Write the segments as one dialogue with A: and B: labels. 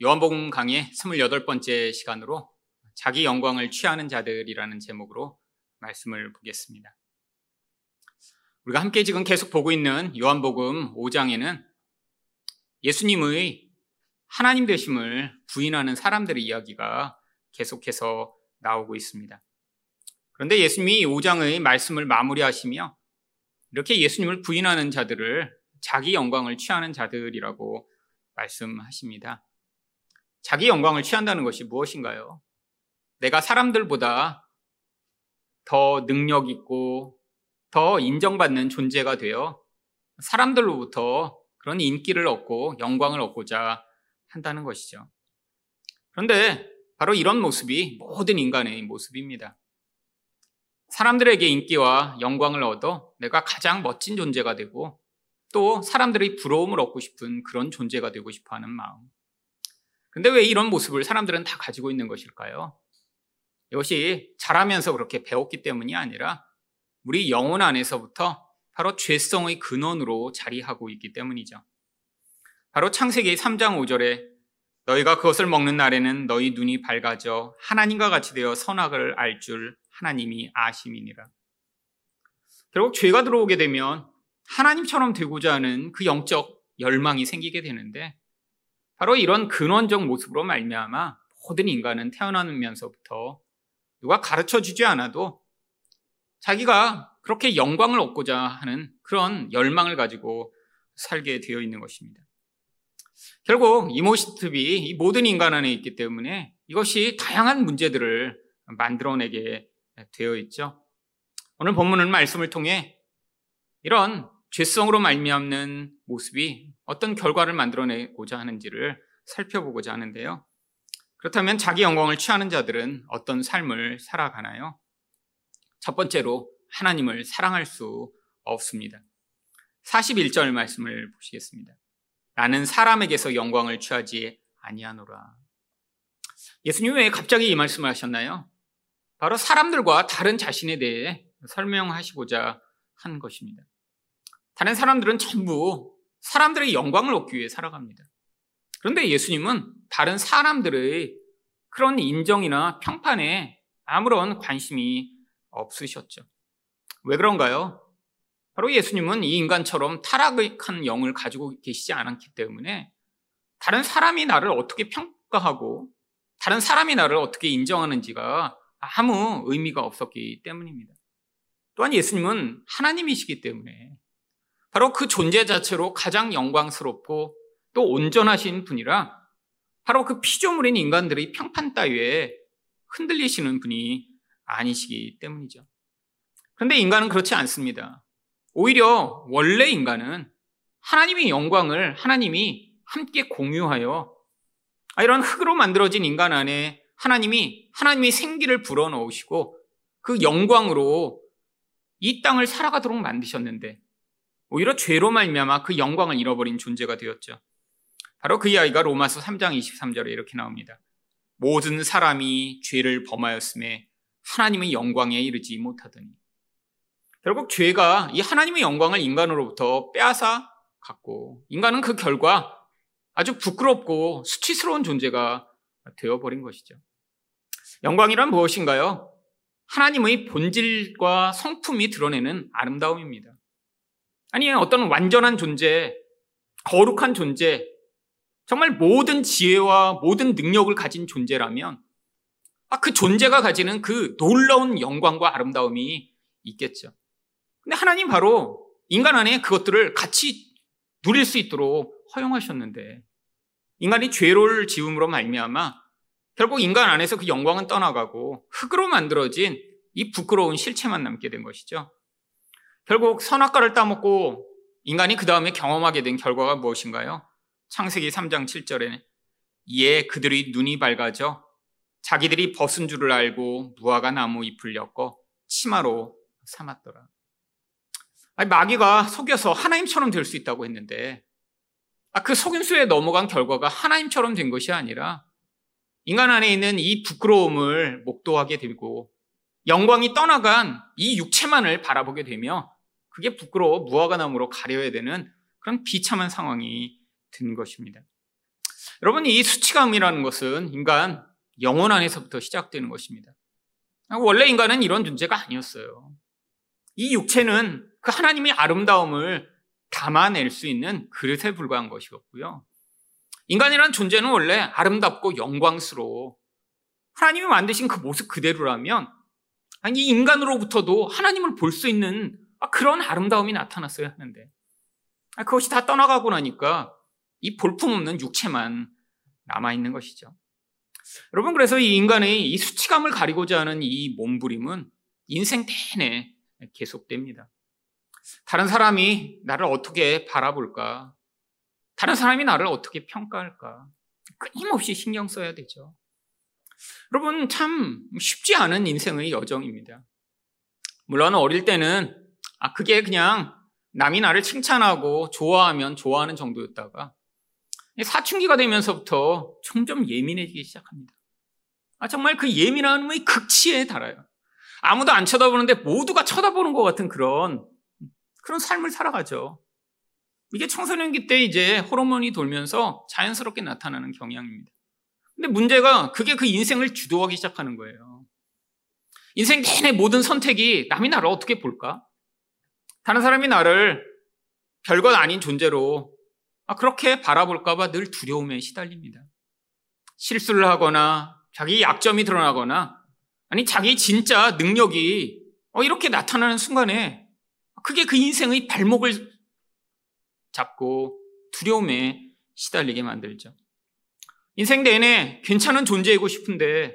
A: 요한복음 강의 28번째 시간으로 자기 영광을 취하는 자들이라는 제목으로 말씀을 보겠습니다. 우리가 함께 지금 계속 보고 있는 요한복음 5장에는 예수님의 하나님 되심을 부인하는 사람들의 이야기가 계속해서 나오고 있습니다. 그런데 예수님이 5장의 말씀을 마무리하시며 이렇게 예수님을 부인하는 자들을 자기 영광을 취하는 자들이라고 말씀하십니다. 자기 영광을 취한다는 것이 무엇인가요? 내가 사람들보다 더 능력 있고 더 인정받는 존재가 되어 사람들로부터 그런 인기를 얻고 영광을 얻고자 한다는 것이죠. 그런데 바로 이런 모습이 모든 인간의 모습입니다. 사람들에게 인기와 영광을 얻어 내가 가장 멋진 존재가 되고 또 사람들의 부러움을 얻고 싶은 그런 존재가 되고 싶어 하는 마음. 근데 왜 이런 모습을 사람들은 다 가지고 있는 것일까요? 이것이 자라면서 그렇게 배웠기 때문이 아니라 우리 영혼 안에서부터 바로 죄성의 근원으로 자리하고 있기 때문이죠. 바로 창세기 3장 5절에 너희가 그것을 먹는 날에는 너희 눈이 밝아져 하나님과 같이 되어 선악을 알 줄 하나님이 아심이니라. 결국 죄가 들어오게 되면 하나님처럼 되고자 하는 그 영적 열망이 생기게 되는데 바로 이런 근원적 모습으로 말미암아 모든 인간은 태어나면서부터 누가 가르쳐 주지 않아도 자기가 그렇게 영광을 얻고자 하는 그런 열망을 가지고 살게 되어 있는 것입니다. 결국 이 모습이 이 모든 인간 안에 있기 때문에 이것이 다양한 문제들을 만들어내게 되어 있죠. 오늘 본문은 말씀을 통해 이런 죄성으로 말미암는 모습이 어떤 결과를 만들어내고자 하는지를 살펴보고자 하는데요. 그렇다면 자기 영광을 취하는 자들은 어떤 삶을 살아가나요? 첫 번째로 하나님을 사랑할 수 없습니다. 41절 말씀을 보시겠습니다. 나는 사람에게서 영광을 취하지 아니하노라. 예수님 왜 갑자기 이 말씀을 하셨나요? 바로 사람들과 다른 자신에 대해 설명하시고자 한 것입니다. 다른 사람들은 전부 사람들의 영광을 얻기 위해 살아갑니다. 그런데 예수님은 다른 사람들의 그런 인정이나 평판에 아무런 관심이 없으셨죠. 왜 그런가요? 바로 예수님은 이 인간처럼 타락한 영을 가지고 계시지 않았기 때문에 다른 사람이 나를 어떻게 평가하고 다른 사람이 나를 어떻게 인정하는지가 아무 의미가 없었기 때문입니다. 또한 예수님은 하나님이시기 때문에 바로 그 존재 자체로 가장 영광스럽고 또 온전하신 분이라 바로 그 피조물인 인간들의 평판 따위에 흔들리시는 분이 아니시기 때문이죠. 그런데 인간은 그렇지 않습니다. 오히려 원래 인간은 하나님의 영광을 하나님이 함께 공유하여 아, 이런 흙으로 만들어진 인간 안에 하나님이 하나님의 생기를 불어넣으시고 그 영광으로 이 땅을 살아가도록 만드셨는데 오히려 죄로 말미암아 그 영광을 잃어버린 존재가 되었죠. 바로 그 이야기가 로마서 3장 23절에 이렇게 나옵니다. 모든 사람이 죄를 범하였음에 하나님의 영광에 이르지 못하더니 결국 죄가 이 하나님의 영광을 인간으로부터 빼앗아 갔고 인간은 그 결과 아주 부끄럽고 수치스러운 존재가 되어버린 것이죠. 영광이란 무엇인가요? 하나님의 본질과 성품이 드러내는 아름다움입니다. 아니, 어떤 완전한 존재, 거룩한 존재, 정말 모든 지혜와 모든 능력을 가진 존재라면, 아, 그 존재가 가지는 그 놀라운 영광과 아름다움이 있겠죠. 근데 하나님 바로 인간 안에 그것들을 같이 누릴 수 있도록 허용하셨는데, 인간이 죄를 지음으로 말미암아 결국 인간 안에서 그 영광은 떠나가고 흙으로 만들어진 이 부끄러운 실체만 남게 된 것이죠. 결국 선악과를 따먹고 인간이 그 다음에 경험하게 된 결과가 무엇인가요? 창세기 3장 7절에 이에 그들의 눈이 밝아져 자기들이 벗은 줄을 알고 무화과 나무 잎을 엮어 치마로 삼았더라. 아니, 마귀가 속여서 하나님처럼 될 수 있다고 했는데 아, 그 속임수에 넘어간 결과가 하나님처럼 된 것이 아니라 인간 안에 있는 이 부끄러움을 목도하게 되고 영광이 떠나간 이 육체만을 바라보게 되며 그게 부끄러워 무화과 나무로 가려야 되는 그런 비참한 상황이 든 것입니다. 여러분, 이 수치감이라는 것은 인간 영혼 안에서부터 시작되는 것입니다. 원래 인간은 이런 존재가 아니었어요. 이 육체는 그 하나님의 아름다움을 담아낼 수 있는 그릇에 불과한 것이었고요. 인간이라는 존재는 원래 아름답고 영광스러워 하나님이 만드신 그 모습 그대로라면 아니 이 인간으로부터도 하나님을 볼 수 있는 그런 아름다움이 나타났어야 하는데 아, 그것이 다 떠나가고 나니까 이 볼품없는 육체만 남아 있는 것이죠. 여러분 그래서 이 인간의 이 수치감을 가리고자 하는 이 몸부림은 인생 내내 계속됩니다. 다른 사람이 나를 어떻게 바라볼까? 다른 사람이 나를 어떻게 평가할까? 끊임없이 신경 써야 되죠. 여러분, 참 쉽지 않은 인생의 여정입니다. 물론 어릴 때는, 아, 그게 그냥 남이 나를 칭찬하고 좋아하면 좋아하는 정도였다가, 사춘기가 되면서부터 점점 예민해지기 시작합니다. 아, 정말 그 예민함의 극치에 달아요. 아무도 안 쳐다보는데 모두가 쳐다보는 것 같은 그런, 그런 삶을 살아가죠. 이게 청소년기 때 이제 호르몬이 돌면서 자연스럽게 나타나는 경향입니다. 근데 문제가 그게 그 인생을 주도하기 시작하는 거예요. 인생 내내 모든 선택이 남이 나를 어떻게 볼까? 다른 사람이 나를 별것 아닌 존재로 아, 그렇게 바라볼까봐 늘 두려움에 시달립니다. 실수를 하거나 자기 약점이 드러나거나 아니 자기 진짜 능력이 어, 이렇게 나타나는 순간에 그게 그 인생의 발목을 잡고 두려움에 시달리게 만들죠. 인생 내내 괜찮은 존재이고 싶은데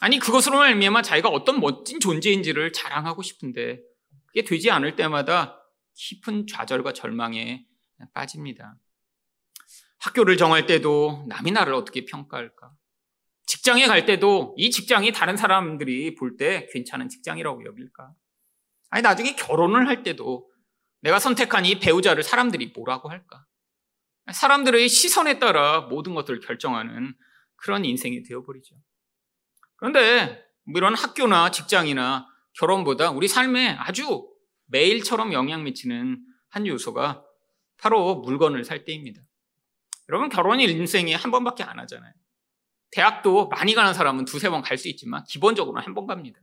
A: 아니 그것으로 말미암아 자기가 어떤 멋진 존재인지를 자랑하고 싶은데 그게 되지 않을 때마다 깊은 좌절과 절망에 빠집니다. 학교를 정할 때도 남이 나를 어떻게 평가할까? 직장에 갈 때도 이 직장이 다른 사람들이 볼 때 괜찮은 직장이라고 여길까? 아니 나중에 결혼을 할 때도 내가 선택한 이 배우자를 사람들이 뭐라고 할까? 사람들의 시선에 따라 모든 것들을 결정하는 그런 인생이 되어버리죠. 그런데 뭐 이런 학교나 직장이나 결혼보다 우리 삶에 아주 매일처럼 영향 미치는 한 요소가 바로 물건을 살 때입니다. 여러분 결혼이 인생에 한 번밖에 안 하잖아요. 대학도 많이 가는 사람은 두세 번 갈 수 있지만 기본적으로 한 번 갑니다.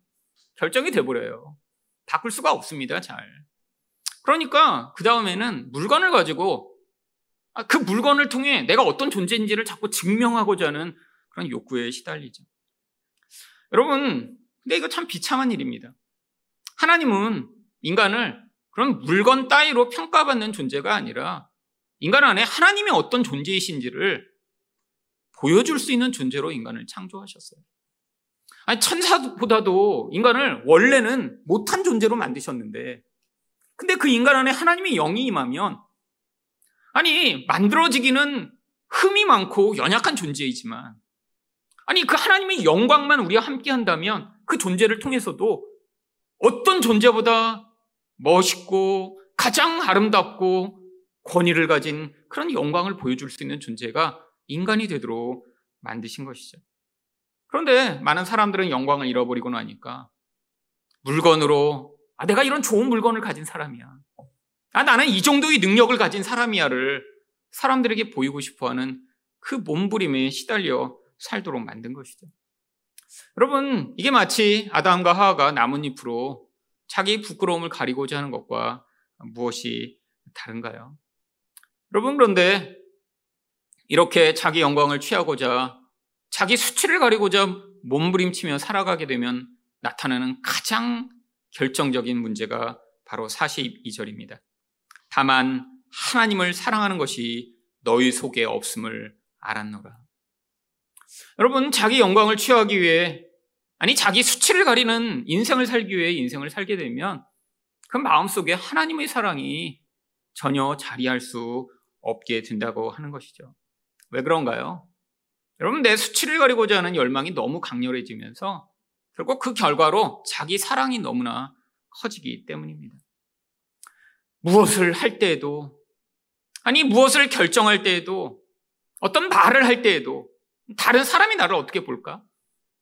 A: 결정이 돼버려요. 바꿀 수가 없습니다. 잘. 그러니까 그 다음에는 물건을 가지고 아, 그 물건을 통해 내가 어떤 존재인지를 자꾸 증명하고자 하는 그런 욕구에 시달리죠. 여러분, 근데 이거 참 비참한 일입니다. 하나님은 인간을 그런 물건 따위로 평가받는 존재가 아니라 인간 안에 하나님이 어떤 존재이신지를 보여줄 수 있는 존재로 인간을 창조하셨어요. 아니, 천사보다도 인간을 원래는 못한 존재로 만드셨는데, 근데 그 인간 안에 하나님의 영이 임하면 아니, 만들어지기는 흠이 많고 연약한 존재이지만, 아니, 그 하나님의 영광만 우리와 함께 한다면 그 존재를 통해서도 어떤 존재보다 멋있고 가장 아름답고 권위를 가진 그런 영광을 보여줄 수 있는 존재가 인간이 되도록 만드신 것이죠. 그런데 많은 사람들은 영광을 잃어버리고 나니까 물건으로, 아, 내가 이런 좋은 물건을 가진 사람이야. 아, 나는 이 정도의 능력을 가진 사람이야를 사람들에게 보이고 싶어 하는 그 몸부림에 시달려 살도록 만든 것이죠. 여러분, 이게 마치 아담과 하와가 나뭇잎으로 자기 부끄러움을 가리고자 하는 것과 무엇이 다른가요? 여러분, 그런데 이렇게 자기 영광을 취하고자 자기 수치를 가리고자 몸부림치며 살아가게 되면 나타나는 가장 결정적인 문제가 바로 42절입니다. 다만 하나님을 사랑하는 것이 너희 속에 없음을 알았노라. 여러분, 자기 영광을 취하기 위해, 아니, 자기 수치를 가리는 인생을 살기 위해 인생을 살게 되면 그 마음속에 하나님의 사랑이 전혀 자리할 수 없게 된다고 하는 것이죠. 왜 그런가요? 여러분, 내 수치를 가리고자 하는 열망이 너무 강렬해지면서 결국 그 결과로 자기 사랑이 너무나 커지기 때문입니다. 무엇을 할 때에도, 아니, 무엇을 결정할 때에도, 어떤 말을 할 때에도, 다른 사람이 나를 어떻게 볼까?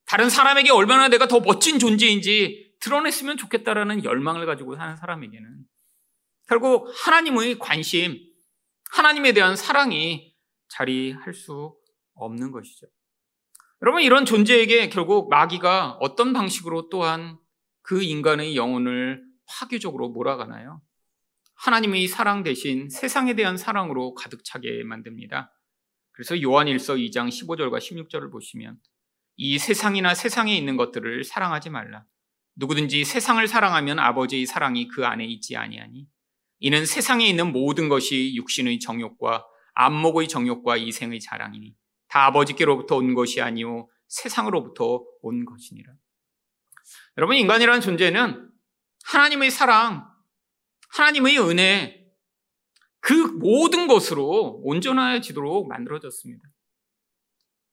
A: 다른 사람에게 얼마나 내가 더 멋진 존재인지 드러냈으면 좋겠다라는 열망을 가지고 사는 사람에게는 결국 하나님의 관심, 하나님에 대한 사랑이 자리할 수 없는 것이죠. 여러분, 이런 존재에게 결국 마귀가 어떤 방식으로 또한 그 인간의 영혼을 파괴적으로 몰아가나요? 하나님의 사랑 대신 세상에 대한 사랑으로 가득 차게 만듭니다. 그래서 요한일서 2장 15절과 16절을 보시면 이 세상이나 세상에 있는 것들을 사랑하지 말라. 누구든지 세상을 사랑하면 아버지의 사랑이 그 안에 있지 아니하니 이는 세상에 있는 모든 것이 육신의 정욕과 안목의 정욕과 이생의 자랑이니 다 아버지께로부터 온 것이 아니요 세상으로부터 온 것이니라. 여러분 인간이라는 존재는 하나님의 사랑, 하나님의 은혜 그 모든 것으로 온전해지도록 만들어졌습니다.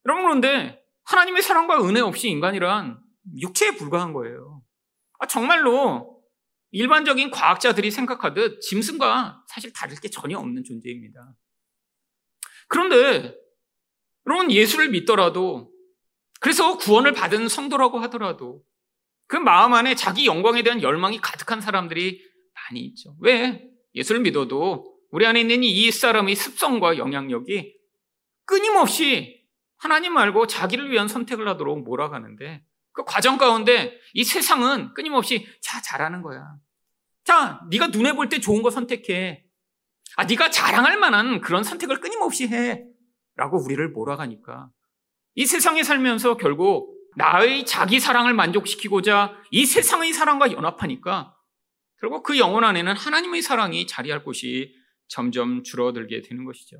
A: 여러분 그런데 하나님의 사랑과 은혜 없이 인간이란 육체에 불과한 거예요. 아, 정말로 일반적인 과학자들이 생각하듯 짐승과 사실 다를 게 전혀 없는 존재입니다. 그런데 여러분 예수를 믿더라도 그래서 구원을 받은 성도라고 하더라도 그 마음 안에 자기 영광에 대한 열망이 가득한 사람들이 많이 있죠. 왜? 예수를 믿어도 우리 안에 있는 이 사람의 습성과 영향력이 끊임없이 하나님 말고 자기를 위한 선택을 하도록 몰아가는데 그 과정 가운데 이 세상은 끊임없이 자 잘하는 거야. 자, 네가 눈에 볼 때 좋은 거 선택해. 아, 네가 자랑할 만한 그런 선택을 끊임없이 해. 라고 우리를 몰아가니까 이 세상에 살면서 결국 나의 자기 사랑을 만족시키고자 이 세상의 사랑과 연합하니까 결국 그 영혼 안에는 하나님의 사랑이 자리할 곳이 점점 줄어들게 되는 것이죠.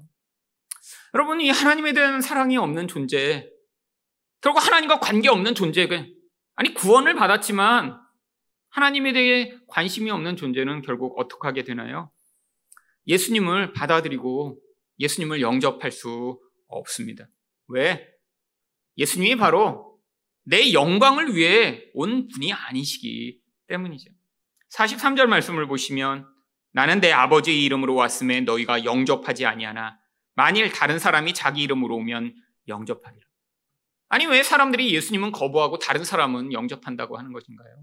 A: 여러분, 이 하나님에 대한 사랑이 없는 존재, 결국 하나님과 관계 없는 존재가, 아니, 구원을 받았지만 하나님에 대해 관심이 없는 존재는 결국 어떻게 하게 되나요? 예수님을 받아들이고 예수님을 영접할 수 없습니다. 왜? 예수님이 바로 내 영광을 위해 온 분이 아니시기 때문이죠. 43절 말씀을 보시면 나는 내 아버지의 이름으로 왔음에 너희가 영접하지 아니하나 만일 다른 사람이 자기 이름으로 오면 영접하리라. 아니 왜 사람들이 예수님은 거부하고 다른 사람은 영접한다고 하는 것인가요?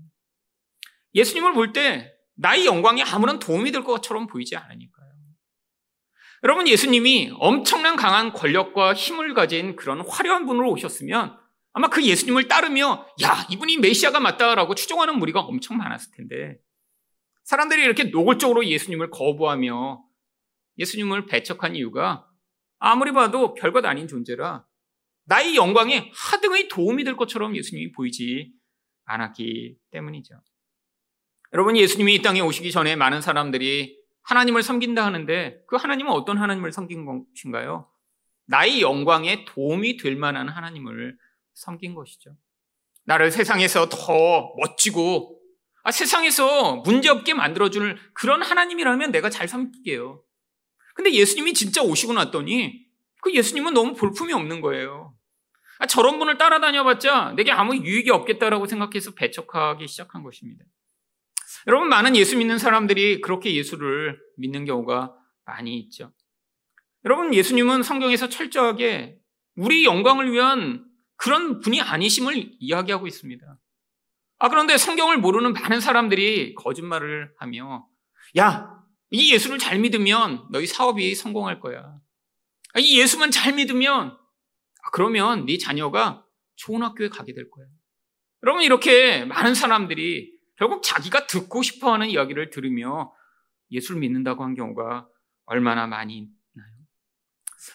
A: 예수님을 볼 때 나의 영광이 아무런 도움이 될 것처럼 보이지 않으니까요. 여러분 예수님이 엄청난 강한 권력과 힘을 가진 그런 화려한 분으로 오셨으면 아마 그 예수님을 따르며 야 이분이 메시아가 맞다라고 추종하는 무리가 엄청 많았을 텐데 사람들이 이렇게 노골적으로 예수님을 거부하며 예수님을 배척한 이유가 아무리 봐도 별것 아닌 존재라 나의 영광에 하등의 도움이 될 것처럼 예수님이 보이지 않았기 때문이죠. 여러분 예수님이 이 땅에 오시기 전에 많은 사람들이 하나님을 섬긴다 하는데 그 하나님은 어떤 하나님을 섬긴 것인가요? 나의 영광에 도움이 될 만한 하나님을 섬긴 것이죠. 나를 세상에서 더 멋지고 아, 세상에서 문제없게 만들어줄 그런 하나님이라면 내가 잘 섬길게요. 근데 예수님이 진짜 오시고 났더니 그 예수님은 너무 볼품이 없는 거예요. 아, 저런 분을 따라다녀봤자 내게 아무 유익이 없겠다라고 생각해서 배척하기 시작한 것입니다. 여러분, 많은 예수 믿는 사람들이 그렇게 예수를 믿는 경우가 많이 있죠. 여러분, 예수님은 성경에서 철저하게 우리 영광을 위한 그런 분이 아니심을 이야기하고 있습니다. 아, 그런데 성경을 모르는 많은 사람들이 거짓말을 하며, 야, 이 예수를 잘 믿으면 너희 사업이 성공할 거야. 아, 이 예수만 잘 믿으면, 아, 그러면 네 자녀가 좋은 학교에 가게 될 거야. 여러분, 이렇게 많은 사람들이 결국 자기가 듣고 싶어 하는 이야기를 들으며 예수를 믿는다고 한 경우가 얼마나 많이 있나요?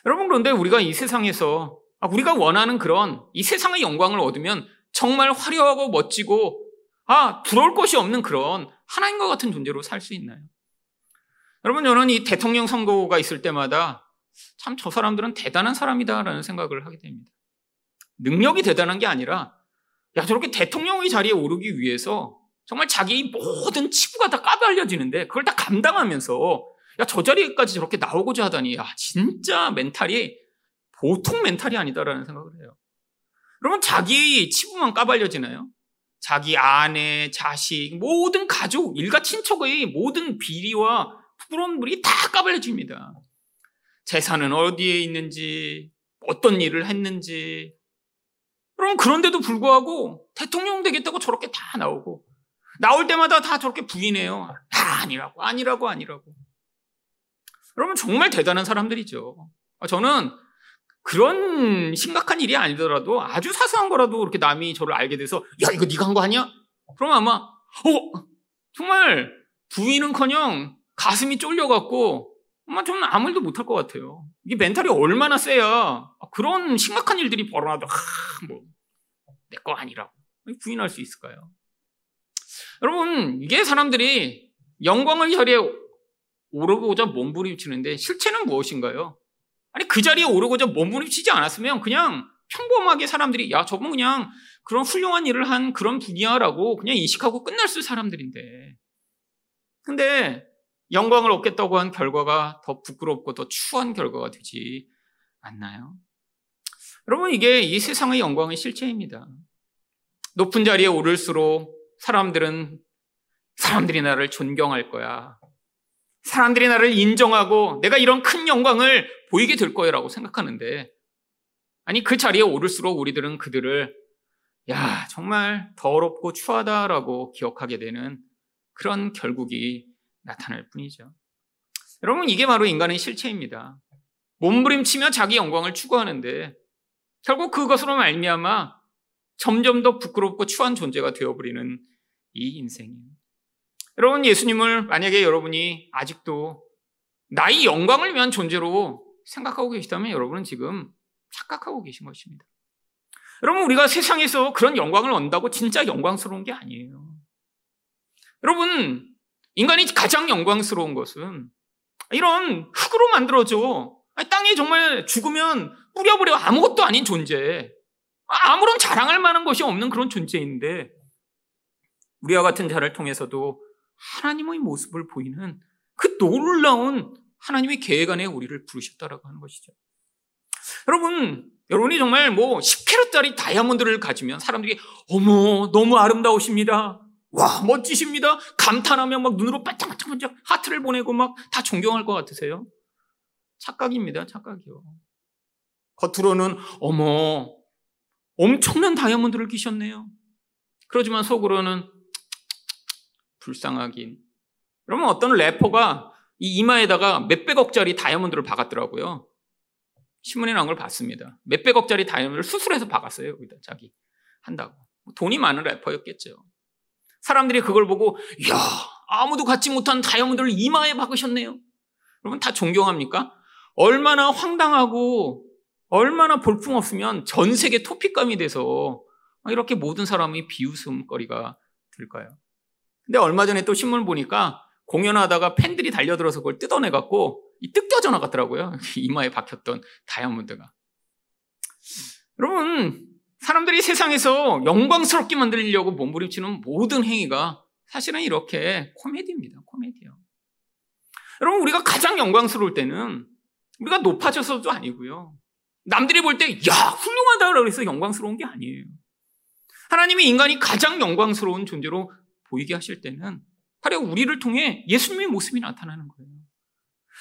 A: 여러분, 그런데 우리가 이 세상에서 아, 우리가 원하는 그런 이 세상의 영광을 얻으면 정말 화려하고 멋지고 아, 부러울 것이 없는 그런 하나님과 같은 존재로 살 수 있나요? 여러분, 저는 이 대통령 선거가 있을 때마다 참 저 사람들은 대단한 사람이다라는 생각을 하게 됩니다. 능력이 대단한 게 아니라 야, 저렇게 대통령의 자리에 오르기 위해서 정말 자기 모든 치부가 다 까발려지는데 그걸 다 감당하면서 야, 저 자리까지 저렇게 나오고자 하다니 야, 진짜 멘탈이 보통 멘탈이 아니다라는 생각을 해요. 여러분, 자기 치부만 까발려지나요? 자기 아내, 자식, 모든 가족, 일가 친척의 모든 비리와 부끄러움들이 다 까발려집니다. 재산은 어디에 있는지, 어떤 일을 했는지. 그럼 그런데도 불구하고 대통령 되겠다고 저렇게 다 나오고, 나올 때마다 다 저렇게 부인해요. 다 아니라고, 아니라고, 아니라고. 여러분, 정말 대단한 사람들이죠. 저는 그런 심각한 일이 아니더라도 아주 사소한 거라도 이렇게 남이 저를 알게 돼서 야 이거 네가 한 거 아니야? 그럼 아마 어 정말 부인은커녕 가슴이 쫄려갖고 아마 저는 아무 일도 못할 것 같아요. 이게 멘탈이 얼마나 세야 그런 심각한 일들이 벌어나도 뭐내 거 아니라고 부인할 수 있을까요? 여러분 이게 사람들이 영광의 자리에 오르고자 몸부림치는데 실체는 무엇인가요? 아니 그 자리에 오르고자 몸부림치지 않았으면 그냥 평범하게 사람들이 야 저건 그냥 그런 훌륭한 일을 한 그런 분이야라고 그냥 인식하고 끝날 수 사람들인데 근데 영광을 얻겠다고 한 결과가 더 부끄럽고 더 추한 결과가 되지 않나요? 여러분 이게 이 세상의 영광의 실체입니다. 높은 자리에 오를수록 사람들은 사람들이 나를 존경할 거야. 사람들이 나를 인정하고 내가 이런 큰 영광을 보이게 될 거야라고 생각하는데 아니 그 자리에 오를수록 우리들은 그들을 야 정말 더럽고 추하다라고 기억하게 되는 그런 결국이 나타날 뿐이죠. 여러분 이게 바로 인간의 실체입니다. 몸부림치며 자기 영광을 추구하는데 결국 그것으로 말미암아 점점 더 부끄럽고 추한 존재가 되어버리는 이 인생이에요. 여러분 예수님을 만약에 여러분이 아직도 나의 영광을 위한 존재로 생각하고 계시다면 여러분은 지금 착각하고 계신 것입니다. 여러분 우리가 세상에서 그런 영광을 얻는다고 진짜 영광스러운 게 아니에요. 여러분 인간이 가장 영광스러운 것은 이런 흙으로 만들어져 땅에 정말 죽으면 뿌려버려 아무것도 아닌 존재 아무런 자랑할 만한 것이 없는 그런 존재인데 우리와 같은 자를 통해서도 하나님의 모습을 보이는 그 놀라운 하나님의 계획 안에 우리를 부르셨다라고 하는 것이죠. 여러분, 여러분이 정말 뭐 10캐럿짜리 다이아몬드를 가지면 사람들이 어머 너무 아름다우십니다. 와 멋지십니다. 감탄하며 막 눈으로 반짝반짝반짝 하트를 보내고 막 다 존경할 것 같으세요? 착각입니다. 착각이요. 겉으로는 어머 엄청난 다이아몬드를 끼셨네요. 그러지만 속으로는 불쌍하긴. 그러면 어떤 래퍼가 이 이마에다가 몇백억짜리 다이아몬드를 박았더라고요. 신문에 나온 걸 봤습니다. 몇백억짜리 다이아몬드를 수술해서 박았어요. 여기다 자기 한다고. 돈이 많은 래퍼였겠죠. 사람들이 그걸 보고 야 아무도 갖지 못한 다이아몬드를 이마에 박으셨네요. 여러분 다 존경합니까? 얼마나 황당하고 얼마나 볼품없으면 전 세계 토픽감이 돼서 이렇게 모든 사람이 비웃음거리가 될까요? 근데 얼마 전에 또 신문 보니까 공연하다가 팬들이 달려들어서 그걸 뜯어내갖고 이 뜯겨져 나갔더라고요. 이마에 박혔던 다이아몬드가. 여러분, 사람들이 세상에서 영광스럽게 만들려고 몸부림치는 모든 행위가 사실은 이렇게 코미디입니다. 코미디요. 여러분, 우리가 가장 영광스러울 때는 우리가 높아져서도 아니고요. 남들이 볼 때, 야, 훌륭하다고 해서 영광스러운 게 아니에요. 하나님이 인간이 가장 영광스러운 존재로 보이게 하실 때는 바로 우리를 통해 예수님의 모습이 나타나는 거예요.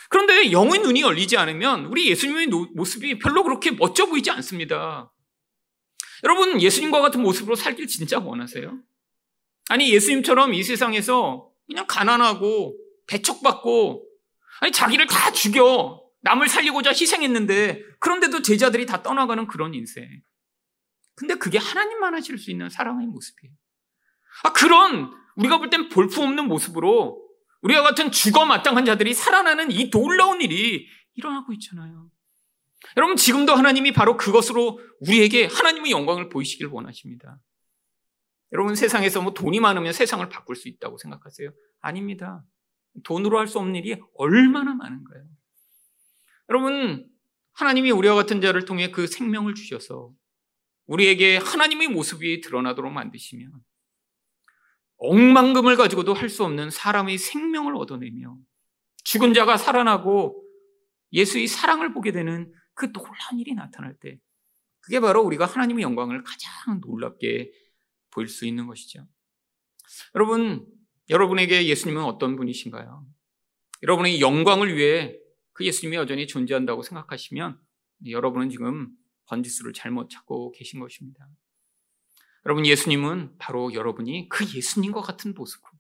A: 그런데 영의 눈이 열리지 않으면 우리 예수님의 모습이 별로 그렇게 멋져 보이지 않습니다. 여러분, 예수님과 같은 모습으로 살길 진짜 원하세요? 아니, 예수님처럼 이 세상에서 그냥 가난하고 배척받고 아니, 자기를 다 죽여 남을 살리고자 희생했는데 그런데도 제자들이 다 떠나가는 그런 인생. 근데 그게 하나님만 하실 수 있는 사랑의 모습이에요. 아, 그런 우리가 볼 땐 볼품없는 모습으로 우리와 같은 죽어 마땅한 자들이 살아나는 이 놀라운 일이 일어나고 있잖아요. 여러분, 지금도 하나님이 바로 그것으로 우리에게 하나님의 영광을 보이시길 원하십니다. 여러분, 세상에서 뭐 돈이 많으면 세상을 바꿀 수 있다고 생각하세요? 아닙니다. 돈으로 할 수 없는 일이 얼마나 많은가요? 여러분, 하나님이 우리와 같은 자를 통해 그 생명을 주셔서 우리에게 하나님의 모습이 드러나도록 만드시면 억만금을 가지고도 할 수 없는 사람의 생명을 얻어내며 죽은 자가 살아나고 예수의 사랑을 보게 되는 그 놀라운 일이 나타날 때 그게 바로 우리가 하나님의 영광을 가장 놀랍게 보일 수 있는 것이죠. 여러분, 여러분에게 예수님은 어떤 분이신가요? 여러분의 영광을 위해 그 예수님이 여전히 존재한다고 생각하시면 여러분은 지금 번지수를 잘못 찾고 계신 것입니다. 여러분, 예수님은 바로 여러분이 그 예수님과 같은 모습으로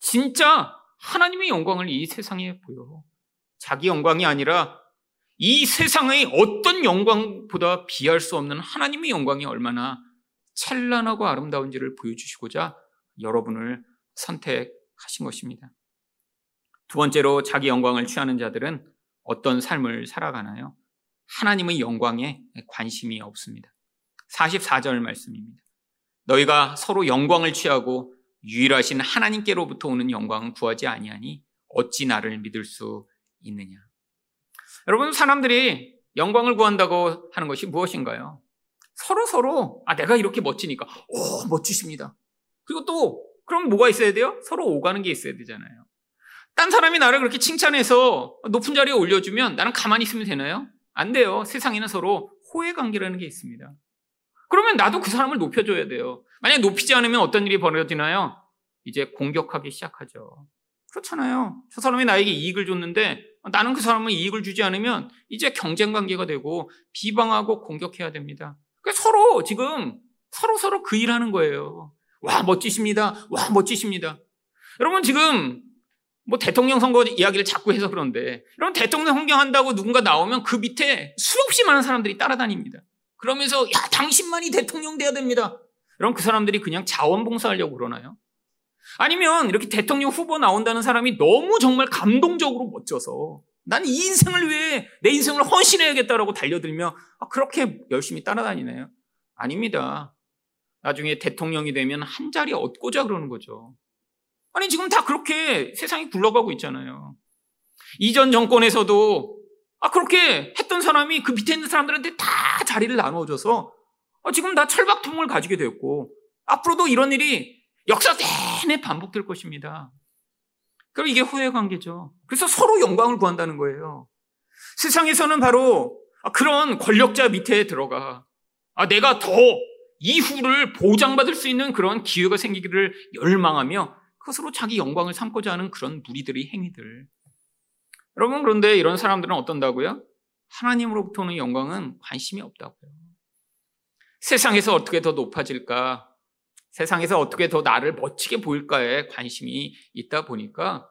A: 진짜 하나님의 영광을 이 세상에 보여. 자기 영광이 아니라 이 세상의 어떤 영광보다 비할 수 없는 하나님의 영광이 얼마나 찬란하고 아름다운지를 보여주시고자 여러분을 선택하신 것입니다. 두 번째로 자기 영광을 취하는 자들은 어떤 삶을 살아가나요? 하나님의 영광에 관심이 없습니다. 44절 말씀입니다. 너희가 서로 영광을 취하고 유일하신 하나님께로부터 오는 영광은 구하지 아니하니 어찌 나를 믿을 수 있느냐. 여러분 사람들이 영광을 구한다고 하는 것이 무엇인가요? 서로 서로 아 내가 이렇게 멋지니까 오 멋지십니다. 그리고 또 그럼 뭐가 있어야 돼요? 서로 오가는 게 있어야 되잖아요. 딴 사람이 나를 그렇게 칭찬해서 높은 자리에 올려주면 나는 가만히 있으면 되나요? 안 돼요. 세상에는 서로 호의 관계라는 게 있습니다. 그러면 나도 그 사람을 높여줘야 돼요. 만약 높이지 않으면 어떤 일이 벌어지나요? 이제 공격하기 시작하죠. 그렇잖아요. 저 사람이 나에게 이익을 줬는데 나는 그 사람은 이익을 주지 않으면 이제 경쟁 관계가 되고 비방하고 공격해야 됩니다. 그러니까 서로 지금 서로 서로 그 일하는 거예요. 와 멋지십니다. 와 멋지십니다. 여러분 지금 뭐 대통령 선거 이야기를 자꾸 해서 그런데 여러분 대통령 선거 한다고 누군가 나오면 그 밑에 수없이 많은 사람들이 따라다닙니다. 그러면서 야 당신만이 대통령 돼야 됩니다. 여러분 그 사람들이 그냥 자원봉사하려고 그러나요? 아니면 이렇게 대통령 후보 나온다는 사람이 너무 정말 감동적으로 멋져서 난이 인생을 위해 내 인생을 헌신해야겠다라고 달려들며 아, 그렇게 열심히 따라다니나요? 아닙니다. 나중에 대통령이 되면 한 자리 얻고자 그러는 거죠. 아니 지금 다 그렇게 세상이 굴러가고 있잖아요. 이전 정권에서도 아 그렇게 했던 사람이 그 밑에 있는 사람들한테 다 자리를 나눠줘서 아, 지금 다 철박통을 가지게 되었고 앞으로도 이런 일이 역사 내내 반복될 것입니다. 그럼 이게 후회 관계죠. 그래서 서로 영광을 구한다는 거예요. 세상에서는 바로 그런 권력자 밑에 들어가 아, 내가 더 이후를 보장받을 수 있는 그런 기회가 생기기를 열망하며 그것으로 자기 영광을 삼고자 하는 그런 무리들의 행위들. 여러분 그런데 이런 사람들은 어떤다고요? 하나님으로부터 오는 영광은 관심이 없다고요. 세상에서 어떻게 더 높아질까? 세상에서 어떻게 더 나를 멋지게 보일까에 관심이 있다 보니까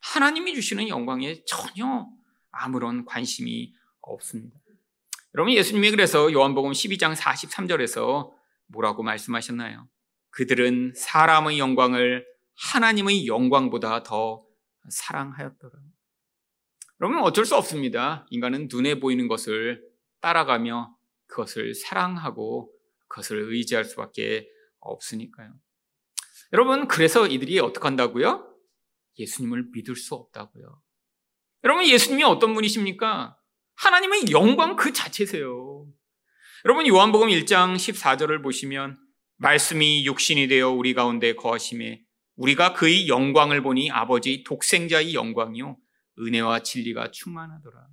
A: 하나님이 주시는 영광에 전혀 아무런 관심이 없습니다. 여러분 예수님이 그래서 요한복음 12장 43절에서 뭐라고 말씀하셨나요? 그들은 사람의 영광을 하나님의 영광보다 더 사랑하였더라. 여러분 어쩔 수 없습니다. 인간은 눈에 보이는 것을 따라가며 그것을 사랑하고 그것을 의지할 수밖에 없으니까요. 여러분, 그래서 이들이 어떻게 한다고요? 예수님을 믿을 수 없다고요. 여러분, 예수님이 어떤 분이십니까? 하나님의 영광 그 자체세요. 여러분, 요한복음 1장 14절을 보시면 말씀이 육신이 되어 우리 가운데 거하심에 우리가 그의 영광을 보니 아버지 독생자의 영광이요 은혜와 진리가 충만하더라.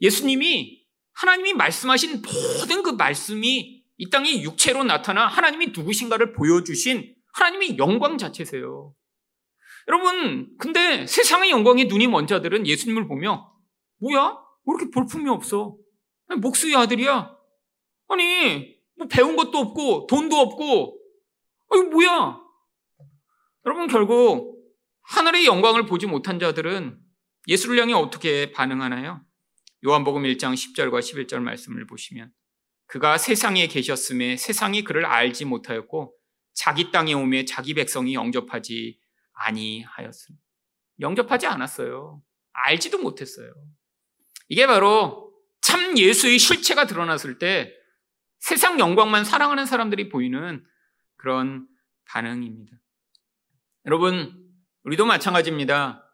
A: 예수님이 하나님이 말씀하신 모든 그 말씀이 이 땅에 육체로 나타나 하나님이 누구신가를 보여주신 하나님의 영광 자체세요. 여러분, 근데 세상의 영광에 눈이 먼 자들은 예수님을 보며, 뭐야? 왜 이렇게 볼품이 없어? 목수의 아들이야? 아니, 뭐 배운 것도 없고, 돈도 없고, 아니, 뭐야? 여러분, 결국, 하늘의 영광을 보지 못한 자들은 향해 어떻게 반응하나요? 요한복음 1장 10절과 11절 말씀을 보시면, 그가 세상에 계셨음에 세상이 그를 알지 못하였고 자기 땅에 오매 자기 백성이 영접하지 아니하였습니다. 영접하지 않았어요. 알지도 못했어요. 이게 바로 참 예수의 실체가 드러났을 때 세상 영광만 사랑하는 사람들이 보이는 그런 반응입니다. 여러분, 우리도 마찬가지입니다.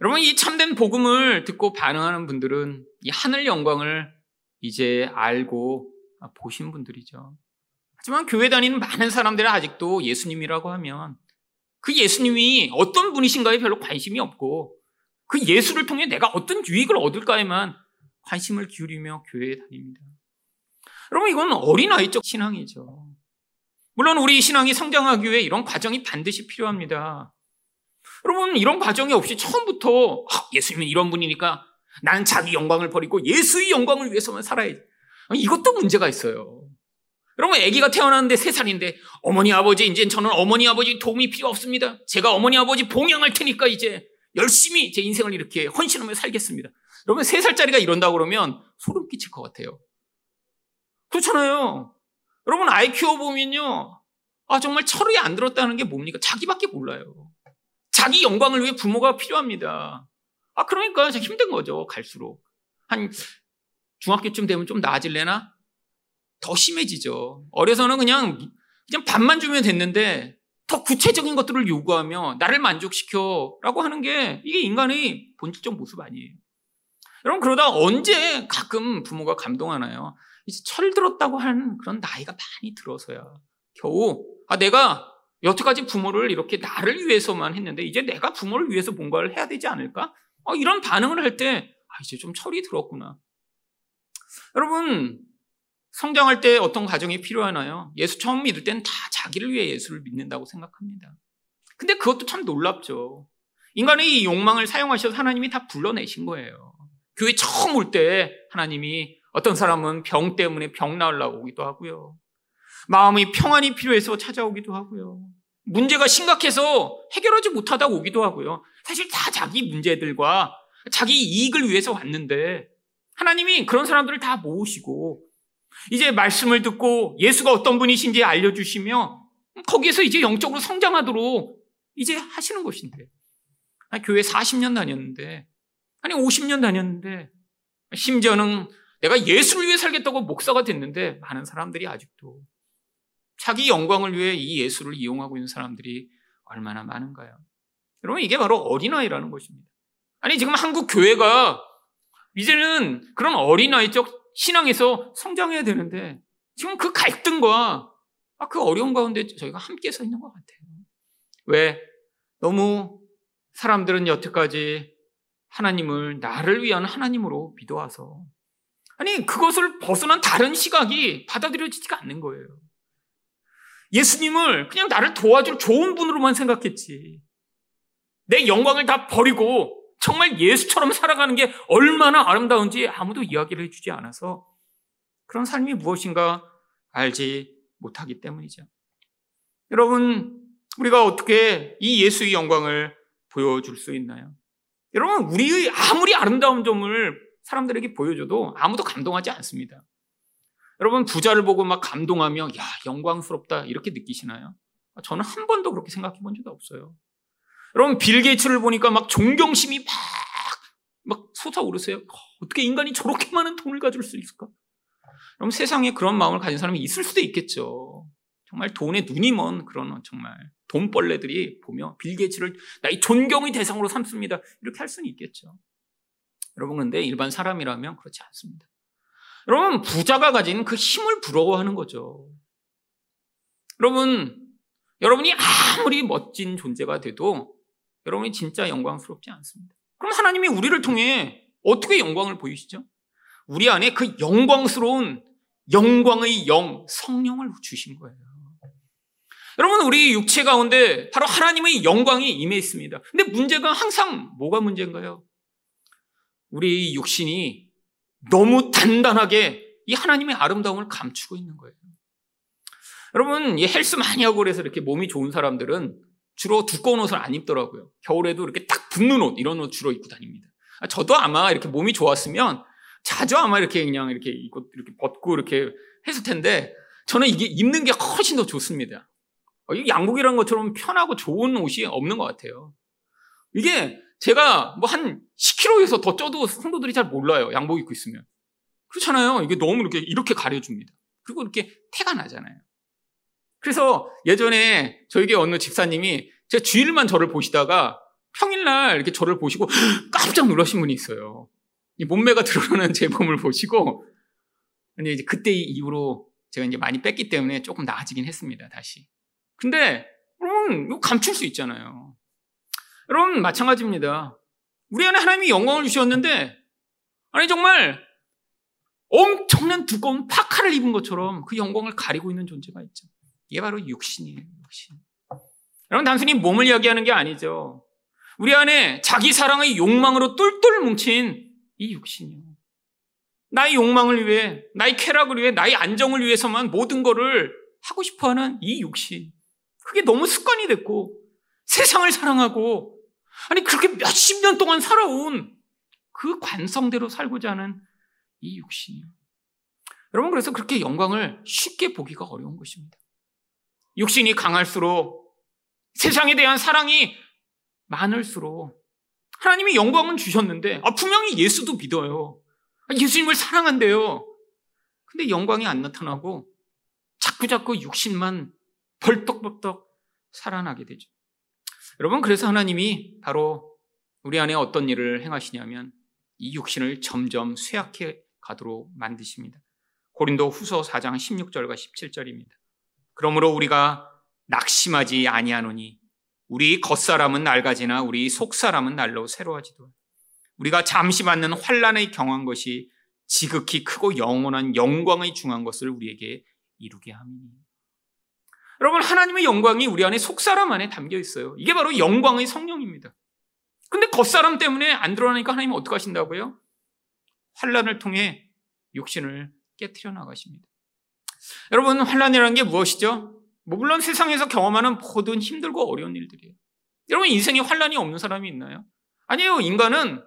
A: 여러분, 이 참된 복음을 듣고 반응하는 분들은 이 하늘 영광을 이제 알고 아, 보신 분들이죠. 하지만 교회 다니는 많은 사람들은 아직도 예수님이라고 하면 그 예수님이 어떤 분이신가에 별로 관심이 없고 그 예수를 통해 내가 어떤 유익을 얻을까에만 관심을 기울이며 교회에 다닙니다. 여러분, 이건 어린아이적 신앙이죠. 물론 우리 신앙이 성장하기 위해 이런 과정이 반드시 필요합니다. 여러분, 이런 과정이 없이 처음부터 아, 예수님은 이런 분이니까 나는 자기 영광을 버리고 예수의 영광을 위해서만 살아야지. 이것도 문제가 있어요. 여러분, 아기가 태어났는데 세 살인데 어머니 아버지 이제 저는 어머니 아버지 도움이 필요 없습니다. 제가 어머니 아버지 봉양할 테니까 이제 열심히 제 인생을 이렇게 헌신하며 살겠습니다. 여러분, 세 살짜리가 이런다 그러면 소름 끼칠 것 같아요. 그렇잖아요. 여러분, 아이 키워 보면요. 아, 정말 철이 안 들었다는 게 뭡니까? 자기밖에 몰라요. 자기 영광을 위해 부모가 필요합니다. 아, 그러니까 힘든 거죠, 갈수록. 한 중학교쯤 되면 좀 나아질래나? 더 심해지죠. 어려서는 그냥, 그냥 밥만 주면 됐는데, 더 구체적인 것들을 요구하며 나를 만족시켜 라고 하는 게 이게 인간의 본질적 모습 아니에요. 여러분, 그러다 언제 가끔 부모가 감동하나요? 이제 철 들었다고 하는 그런 나이가 많이 들어서야 겨우, 아, 내가 여태까지 부모를 이렇게 나를 위해서만 했는데 이제 내가 부모를 위해서 뭔가를 해야 되지 않을까? 어, 이런 반응을 할 때, 아, 이제 좀 철이 들었구나. 여러분, 성장할 때 어떤 과정이 필요하나요? 예수 처음 믿을 때는 다 자기를 위해 예수를 믿는다고 생각합니다. 근데 그것도 참 놀랍죠. 인간의 이 욕망을 사용하셔서 하나님이 다 불러내신 거예요. 교회 처음 올 때 하나님이 어떤 사람은 병 때문에 병 나으려고 오기도 하고요. 마음이 평안이 필요해서 찾아오기도 하고요. 문제가 심각해서 해결하지 못하다 오기도 하고요. 사실 다 자기 문제들과 자기 이익을 위해서 왔는데 하나님이 그런 사람들을 다 모으시고 이제 말씀을 듣고 예수가 어떤 분이신지 알려주시며 거기에서 이제 영적으로 성장하도록 이제 하시는 것인데 교회 40년 다녔는데 아니 50년 다녔는데 심지어는 내가 예수를 위해 살겠다고 목사가 됐는데 많은 사람들이 아직도 자기 영광을 위해 이 예수를 이용하고 있는 사람들이 얼마나 많은가요? 여러분 이게 바로 어린아이라는 것입니다. 아니 지금 한국 교회가 이제는 그런 어린아이적 신앙에서 성장해야 되는데 지금 그 갈등과 아, 그 어려운 가운데 저희가 함께 서 있는 것 같아요. 왜? 너무 사람들은 여태까지 하나님을 나를 위한 하나님으로 믿어와서 아니 그것을 벗어난 다른 시각이 받아들여지지가 않는 거예요. 예수님을 그냥 나를 도와줄 좋은 분으로만 생각했지. 내 영광을 다 버리고 정말 예수처럼 살아가는 게 얼마나 아름다운지 아무도 이야기를 해주지 않아서 그런 삶이 무엇인가 알지 못하기 때문이죠. 여러분, 우리가 어떻게 이 예수의 영광을 보여줄 수 있나요? 여러분, 우리의 아무리 아름다운 점을 사람들에게 보여줘도 아무도 감동하지 않습니다. 여러분, 부자를 보고 막 감동하며, 야, 영광스럽다, 이렇게 느끼시나요? 저는 한 번도 그렇게 생각해 본 적이 없어요. 여러분 빌 게이츠를 보니까 막 존경심이 막, 막 솟아오르세요. 어떻게 인간이 저렇게 많은 돈을 가질 수 있을까? 그럼 세상에 그런 마음을 가진 사람이 있을 수도 있겠죠. 정말 돈에 눈이 먼 그런 정말 돈벌레들이 보며 빌 게이츠를 나의 존경의 대상으로 삼습니다. 이렇게 할 수는 있겠죠. 여러분 근데 일반 사람이라면 그렇지 않습니다. 여러분 부자가 가진 그 힘을 부러워하는 거죠. 여러분 여러분이 아무리 멋진 존재가 돼도 여러분이 진짜 영광스럽지 않습니다. 그럼 하나님이 우리를 통해 어떻게 영광을 보이시죠? 우리 안에 그 영광스러운 영광의 영, 성령을 주신 거예요. 여러분, 우리 육체 가운데 바로 하나님의 영광이 임해 있습니다. 근데 문제가 항상 뭐가 문제인가요? 우리 육신이 너무 단단하게 이 하나님의 아름다움을 감추고 있는 거예요. 여러분, 이 헬스 많이 하고 그래서 이렇게 몸이 좋은 사람들은 주로 두꺼운 옷을 안 입더라고요. 겨울에도 이렇게 딱 붙는 옷, 이런 옷 주로 입고 다닙니다. 아, 저도 아마 이렇게 몸이 좋았으면 자주 아마 이렇게 그냥 이렇게 입고, 이렇게 벗고 이렇게 했을 텐데 저는 이게 입는 게 훨씬 더 좋습니다. 어, 이 양복이라는 것처럼 편하고 좋은 옷이 없는 것 같아요. 이게 제가 뭐 한 10kg에서 더 쪄도 성도들이 잘 몰라요. 양복 입고 있으면. 그렇잖아요. 이게 너무 이렇게, 이렇게 가려줍니다. 그리고 이렇게 태가 나잖아요. 그래서 예전에 저에게 어느 집사님이 제가 주일만 저를 보시다가 평일날 이렇게 저를 보시고 깜짝 놀라신 분이 있어요. 이 몸매가 드러나는 제 몸을 보시고 근데 이제 그때 이후로 제가 이제 많이 뺐기 때문에 조금 나아지긴 했습니다. 다시. 근데 여러분 이거 감출 수 있잖아요. 여러분 마찬가지입니다. 우리 안에 하나님이 영광을 주셨는데 아니 정말 엄청난 두꺼운 파카를 입은 것처럼 그 영광을 가리고 있는 존재가 있죠. 이게 바로 육신이에요, 육신. 여러분, 단순히 몸을 이야기하는 게 아니죠. 우리 안에 자기 사랑의 욕망으로 똘똘 뭉친 이 육신이요. 나의 욕망을 위해, 나의 쾌락을 위해, 나의 안정을 위해서만 모든 것을 하고 싶어 하는 이 육신. 그게 너무 습관이 됐고, 세상을 사랑하고, 아니, 그렇게 몇십 년 동안 살아온 그 관성대로 살고자 하는 이 육신이요. 여러분 그래서 그렇게 영광을 쉽게 보기가 어려운 것입니다. 육신이 강할수록 세상에 대한 사랑이 많을수록 하나님이 영광은 주셨는데 아, 분명히 예수도 믿어요. 아, 예수님을 사랑한대요. 근데 영광이 안 나타나고 자꾸자꾸 육신만 벌떡벌떡 살아나게 되죠. 여러분 그래서 하나님이 바로 우리 안에 어떤 일을 행하시냐면 이 육신을 점점 쇠약해 가도록 만드십니다. 고린도 후서 4장 16절과 17절입니다. 그러므로 우리가 낙심하지 아니하노니 우리 겉사람은 낡아지나 우리 속사람은 날로 새로워지도 우리가 잠시 받는 환란의 경한 것이 지극히 크고 영원한 영광의 중한 것을 우리에게 이루게 함이니 여러분 하나님의 영광이 우리 안에 속사람 안에 담겨 있어요. 이게 바로 영광의 성령입니다. 근데 겉사람 때문에 안 드러나니까 하나님은 어떻게 하신다고요? 환란을 통해 육신을 깨뜨려 나가십니다. 여러분 환란이라는 게 무엇이죠? 뭐 물론 세상에서 경험하는 모든 힘들고 어려운 일들이에요. 여러분 인생에 환란이 없는 사람이 있나요? 아니에요. 인간은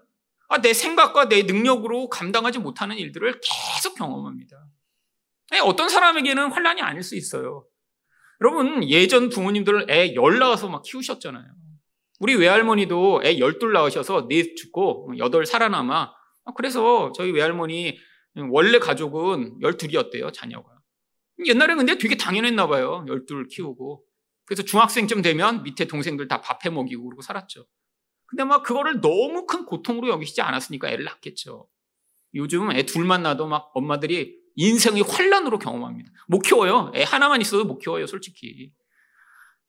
A: 아, 내 생각과 내 능력으로 감당하지 못하는 일들을 계속 경험합니다. 어떤 사람에게는 환란이 아닐 수 있어요. 여러분 예전 부모님들 애열 낳아서 막 키우셨잖아요. 우리 외할머니도 애 열둘 낳으셔서 네 죽고 여덟 살아남아. 아, 그래서 저희 외할머니 원래 가족은 열둘이었대요 자녀가. 옛날에 근데 되게 당연했나 봐요. 열둘 키우고. 그래서 중학생쯤 되면 밑에 동생들 다 밥해 먹이고 그러고 살았죠. 근데 막 그거를 너무 큰 고통으로 여기시지 않았으니까 애를 낳겠죠. 요즘 애 둘만 낳아도 막 엄마들이 인생의 환란으로 경험합니다. 못 키워요. 애 하나만 있어도 못 키워요, 솔직히.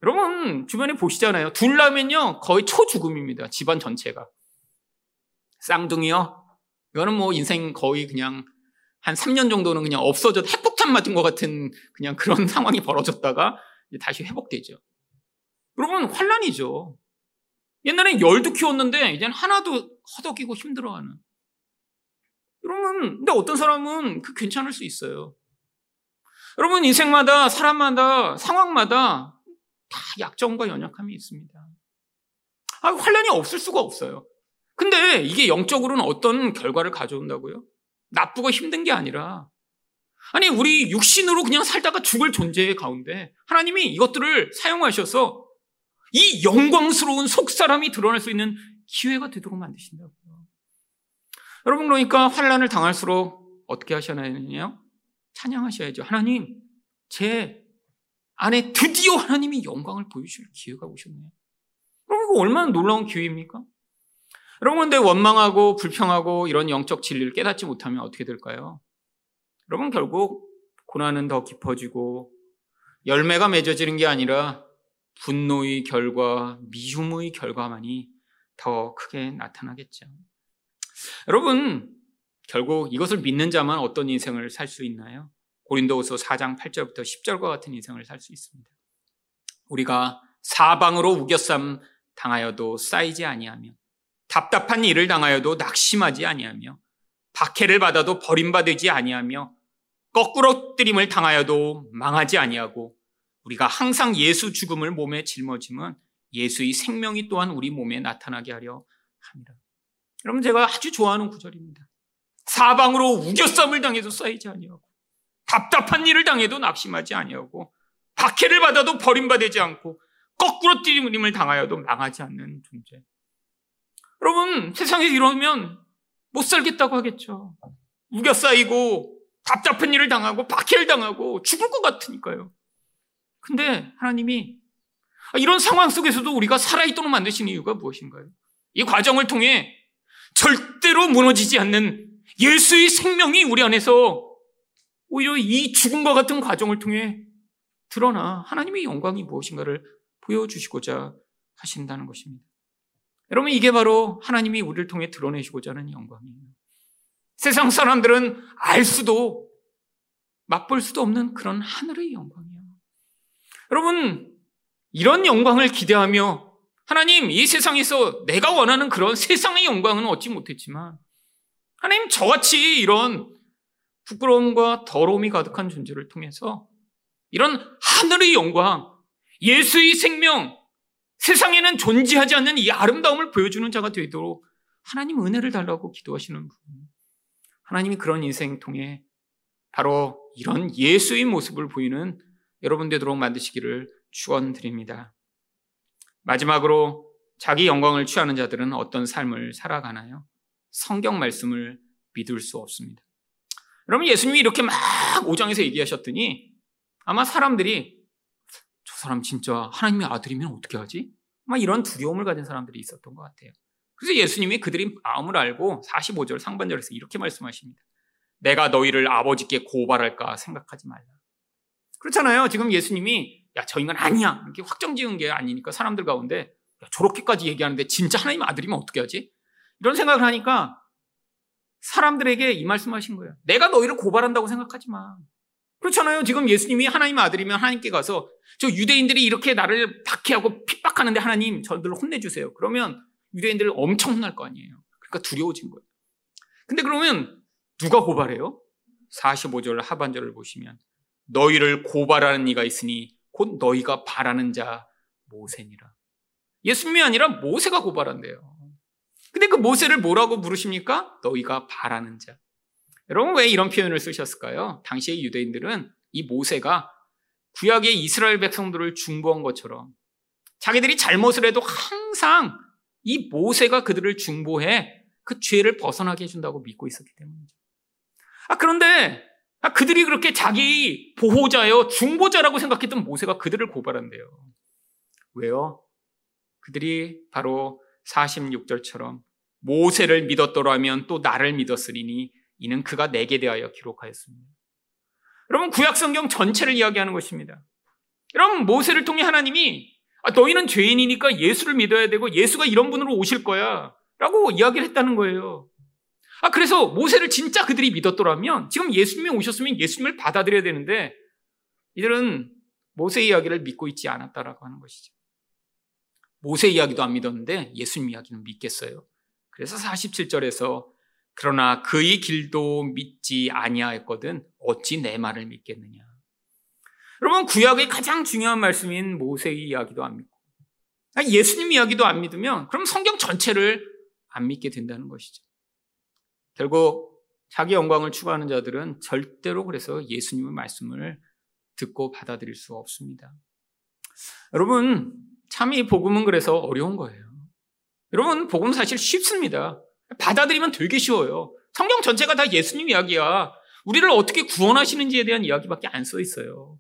A: 여러분, 주변에 보시잖아요. 둘 낳으면요, 거의 초죽음입니다. 집안 전체가. 쌍둥이요? 이거는 뭐 인생 거의 그냥 한 3년 정도는 그냥 없어져, 핵폭탄 맞은 것 같은 그냥 그런 상황이 벌어졌다가 다시 회복되죠. 여러분, 환란이죠. 옛날엔 열도 키웠는데 이제는 하나도 허덕이고 힘들어하는. 여러분, 근데 어떤 사람은 그 괜찮을 수 있어요. 여러분, 인생마다, 사람마다, 상황마다 다 약점과 연약함이 있습니다. 아, 환란이 없을 수가 없어요. 근데 이게 영적으로는 어떤 결과를 가져온다고요? 나쁘고 힘든 게 아니라, 아니, 우리 육신으로 그냥 살다가 죽을 존재 가운데 하나님이 이것들을 사용하셔서 이 영광스러운 속사람이 드러날 수 있는 기회가 되도록 만드신다고요. 여러분 그러니까 환란을 당할수록 어떻게 하셔야 하느냐? 찬양하셔야죠. 하나님, 제 안에 드디어 하나님이 영광을 보여주실 기회가 오셨네요. 여러분 이거 얼마나 놀라운 기회입니까? 여러분 근데 원망하고 불평하고 이런 영적 진리를 깨닫지 못하면 어떻게 될까요? 여러분 결국 고난은 더 깊어지고 열매가 맺어지는 게 아니라 분노의 결과, 미움의 결과만이 더 크게 나타나겠죠. 여러분, 결국 이것을 믿는 자만 어떤 인생을 살 수 있나요? 고린도후서 4장 8절부터 10절과 같은 인생을 살 수 있습니다. 우리가 사방으로 우겨쌈 당하여도 쌓이지 아니하며 답답한 일을 당하여도 낙심하지 아니하며 박해를 받아도 버림받지 아니하며 거꾸로 뜨림을 당하여도 망하지 아니하고 우리가 항상 예수 죽음을 몸에 짊어지면 예수의 생명이 또한 우리 몸에 나타나게 하려 합니다. 여러분 제가 아주 좋아하는 구절입니다. 사방으로 우겨쌈을 당해도 쌓이지 아니하고 답답한 일을 당해도 낙심하지 아니하고 박해를 받아도 버림받지 않고 거꾸로 뛰림을 당하여도 망하지 않는 존재. 여러분 세상에 이러면 못 살겠다고 하겠죠. 우겨 쌓이고 답답한 일을 당하고 박해를 당하고 죽을 것 같으니까요. 근데 하나님이 이런 상황 속에서도 우리가 살아있도록 만드신 이유가 무엇인가요? 이 과정을 통해 절대로 무너지지 않는 예수의 생명이 우리 안에서 오히려 이 죽음과 같은 과정을 통해 드러나 하나님의 영광이 무엇인가를 보여주시고자 하신다는 것입니다. 여러분, 이게 바로 하나님이 우리를 통해 드러내시고자 하는 영광이에요. 세상 사람들은 알 수도 맛볼 수도 없는 그런 하늘의 영광이에요. 여러분, 이런 영광을 기대하며 하나님, 이 세상에서 내가 원하는 그런 세상의 영광은 얻지 못했지만, 하나님, 저같이 이런 부끄러움과 더러움이 가득한 존재를 통해서 이런 하늘의 영광, 예수의 생명, 세상에는 존재하지 않는 이 아름다움을 보여주는 자가 되도록 하나님 은혜를 달라고 기도하시는 분. 하나님이 그런 인생 통해 바로 이런 예수의 모습을 보이는 여러분 되도록 만드시기를 축원드립니다. 마지막으로 자기 영광을 취하는 자들은 어떤 삶을 살아가나요? 성경 말씀을 믿을 수 없습니다. 여러분 예수님이 이렇게 막 5장에서 얘기하셨더니 아마 사람들이 저 사람 진짜 하나님의 아들이면 어떻게 하지? 막 이런 두려움을 가진 사람들이 있었던 것 같아요. 그래서 예수님이 그들이 마음을 알고 45절 상반절에서 이렇게 말씀하십니다. 내가 너희를 아버지께 고발할까 생각하지 말라. 그렇잖아요. 지금 예수님이 야, 저 인간 아니야. 이렇게 확정 지은 게 아니니까 사람들 가운데 야, 저렇게까지 얘기하는데 진짜 하나님 아들이면 어떻게 하지? 이런 생각을 하니까 사람들에게 이 말씀하신 거예요. 내가 너희를 고발한다고 생각하지 마. 그렇잖아요. 지금 예수님이 하나님의 아들이면 하나님께 가서 저 유대인들이 이렇게 나를 박해하고 핍박하는데 하나님 저들 혼내주세요. 그러면 유대인들 엄청 혼날 거 아니에요. 그러니까 두려워진 거예요. 근데 그러면 누가 고발해요? 45절 하반절을 보시면 너희를 고발하는 이가 있으니 곧 너희가 바라는 자 모세니라. 예수님이 아니라 모세가 고발한대요. 근데 그 모세를 뭐라고 부르십니까? 너희가 바라는 자. 여러분 왜 이런 표현을 쓰셨을까요? 당시의 유대인들은 이 모세가 구약의 이스라엘 백성들을 중보한 것처럼 자기들이 잘못을 해도 항상 이 모세가 그들을 중보해 그 죄를 벗어나게 해준다고 믿고 있었기 때문이죠. 아, 그런데 아, 그들이 그렇게 자기 보호자요, 중보자라고 생각했던 모세가 그들을 고발한대요. 왜요? 그들이 바로 46절처럼 모세를 믿었더라면 또 나를 믿었으리니 이는 그가 내게 대하여 기록하였습니다. 여러분 구약 성경 전체를 이야기하는 것입니다. 여러분 모세를 통해 하나님이 아, 너희는 죄인이니까 예수를 믿어야 되고 예수가 이런 분으로 오실 거야 라고 이야기를 했다는 거예요. 아 그래서 모세를 진짜 그들이 믿었더라면 지금 예수님이 오셨으면 예수님을 받아들여야 되는데 이들은 모세 이야기를 믿고 있지 않았다라고 하는 것이죠. 모세 이야기도 안 믿었는데 예수님 이야기는 믿겠어요. 그래서 47절에서 그러나 그의 길도 믿지 아니하였거든 어찌 내 말을 믿겠느냐. 여러분 구약의 가장 중요한 말씀인 모세의 이야기도 안 믿고 예수님 이야기도 안 믿으면 그럼 성경 전체를 안 믿게 된다는 것이죠. 결국 자기 영광을 추구하는 자들은 절대로 그래서 예수님의 말씀을 듣고 받아들일 수 없습니다. 여러분 참 이 복음은 그래서 어려운 거예요. 여러분 복음 사실 쉽습니다. 받아들이면 되게 쉬워요. 성경 전체가 다 예수님 이야기야. 우리를 어떻게 구원하시는지에 대한 이야기밖에 안 써 있어요.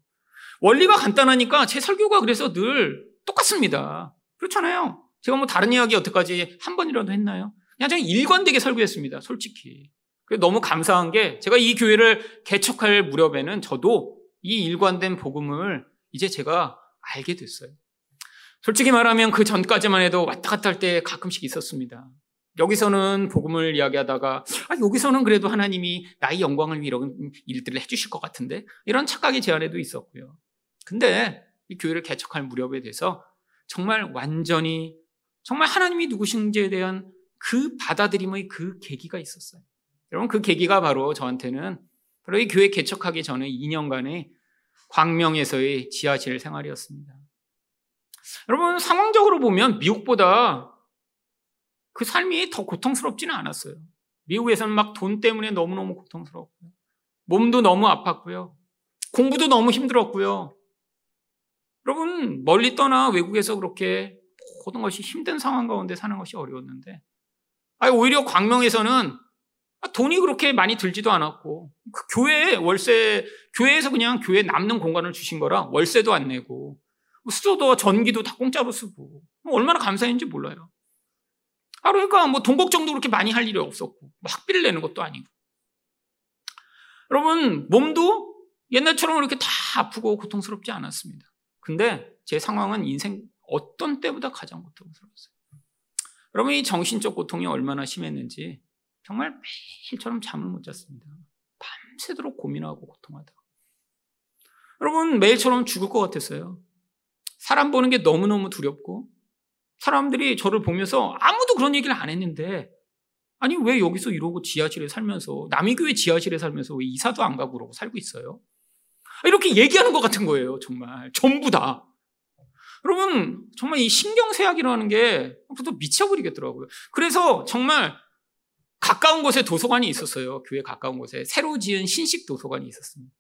A: 원리가 간단하니까 제 설교가 그래서 늘 똑같습니다. 그렇잖아요. 제가 뭐 다른 이야기 여태까지 한 번이라도 했나요? 그냥 제가 일관되게 설교했습니다. 솔직히. 너무 감사한 게 제가 이 교회를 개척할 무렵에는 저도 이 일관된 복음을 이제 제가 알게 됐어요. 솔직히 말하면 그 전까지만 해도 왔다 갔다 할 때 가끔씩 있었습니다. 여기서는 복음을 이야기하다가 아, 여기서는 그래도 하나님이 나의 영광을 위해 이런 일들을 해주실 것 같은데 이런 착각이 제 안에도 있었고요. 근데 이 교회를 개척할 무렵에 대해서 정말 완전히 정말 하나님이 누구신지에 대한 그 받아들임의 그 계기가 있었어요. 여러분 그 계기가 바로 저한테는 바로 이 교회 개척하기 전에 2년간의 광명에서의 지하실 생활이었습니다. 여러분 상황적으로 보면 미국보다 그 삶이 더 고통스럽지는 않았어요. 미국에서는 막 돈 때문에 너무너무 고통스럽고요. 몸도 너무 아팠고요. 공부도 너무 힘들었고요. 여러분, 멀리 떠나 외국에서 그렇게 모든 것이 힘든 상황 가운데 사는 것이 어려웠는데, 아니, 오히려 광명에서는 돈이 그렇게 많이 들지도 않았고, 그 교회 월세, 교회에서 그냥 교회 남는 공간을 주신 거라 월세도 안 내고, 수도도 전기도 다 공짜로 쓰고, 얼마나 감사했는지 몰라요. 아, 그러니까 뭐 돈 걱정도 그렇게 많이 할 일이 없었고, 뭐 학비를 내는 것도 아니고. 여러분, 몸도 옛날처럼 그렇게 다 아프고 고통스럽지 않았습니다. 근데 제 상황은 인생 어떤 때보다 가장 고통스러웠어요. 여러분, 이 정신적 고통이 얼마나 심했는지 정말 매일처럼 잠을 못 잤습니다. 밤새도록 고민하고 고통하다. 여러분, 매일처럼 죽을 것 같았어요. 사람 보는 게 너무너무 두렵고, 사람들이 저를 보면서 아무도 그런 얘기를 안 했는데 아니 왜 여기서 이러고 지하실에 살면서 남의 교회 지하실에 살면서 왜 이사도 안 가고 그러고 살고 있어요? 이렇게 얘기하는 것 같은 거예요 정말 전부 다 여러분, 정말 이 신경쇠약이라는 게 또 미쳐버리겠더라고요. 그래서 정말 가까운 곳에 도서관이 있었어요. 교회 가까운 곳에. 새로 지은 신식 도서관이 있었습니다.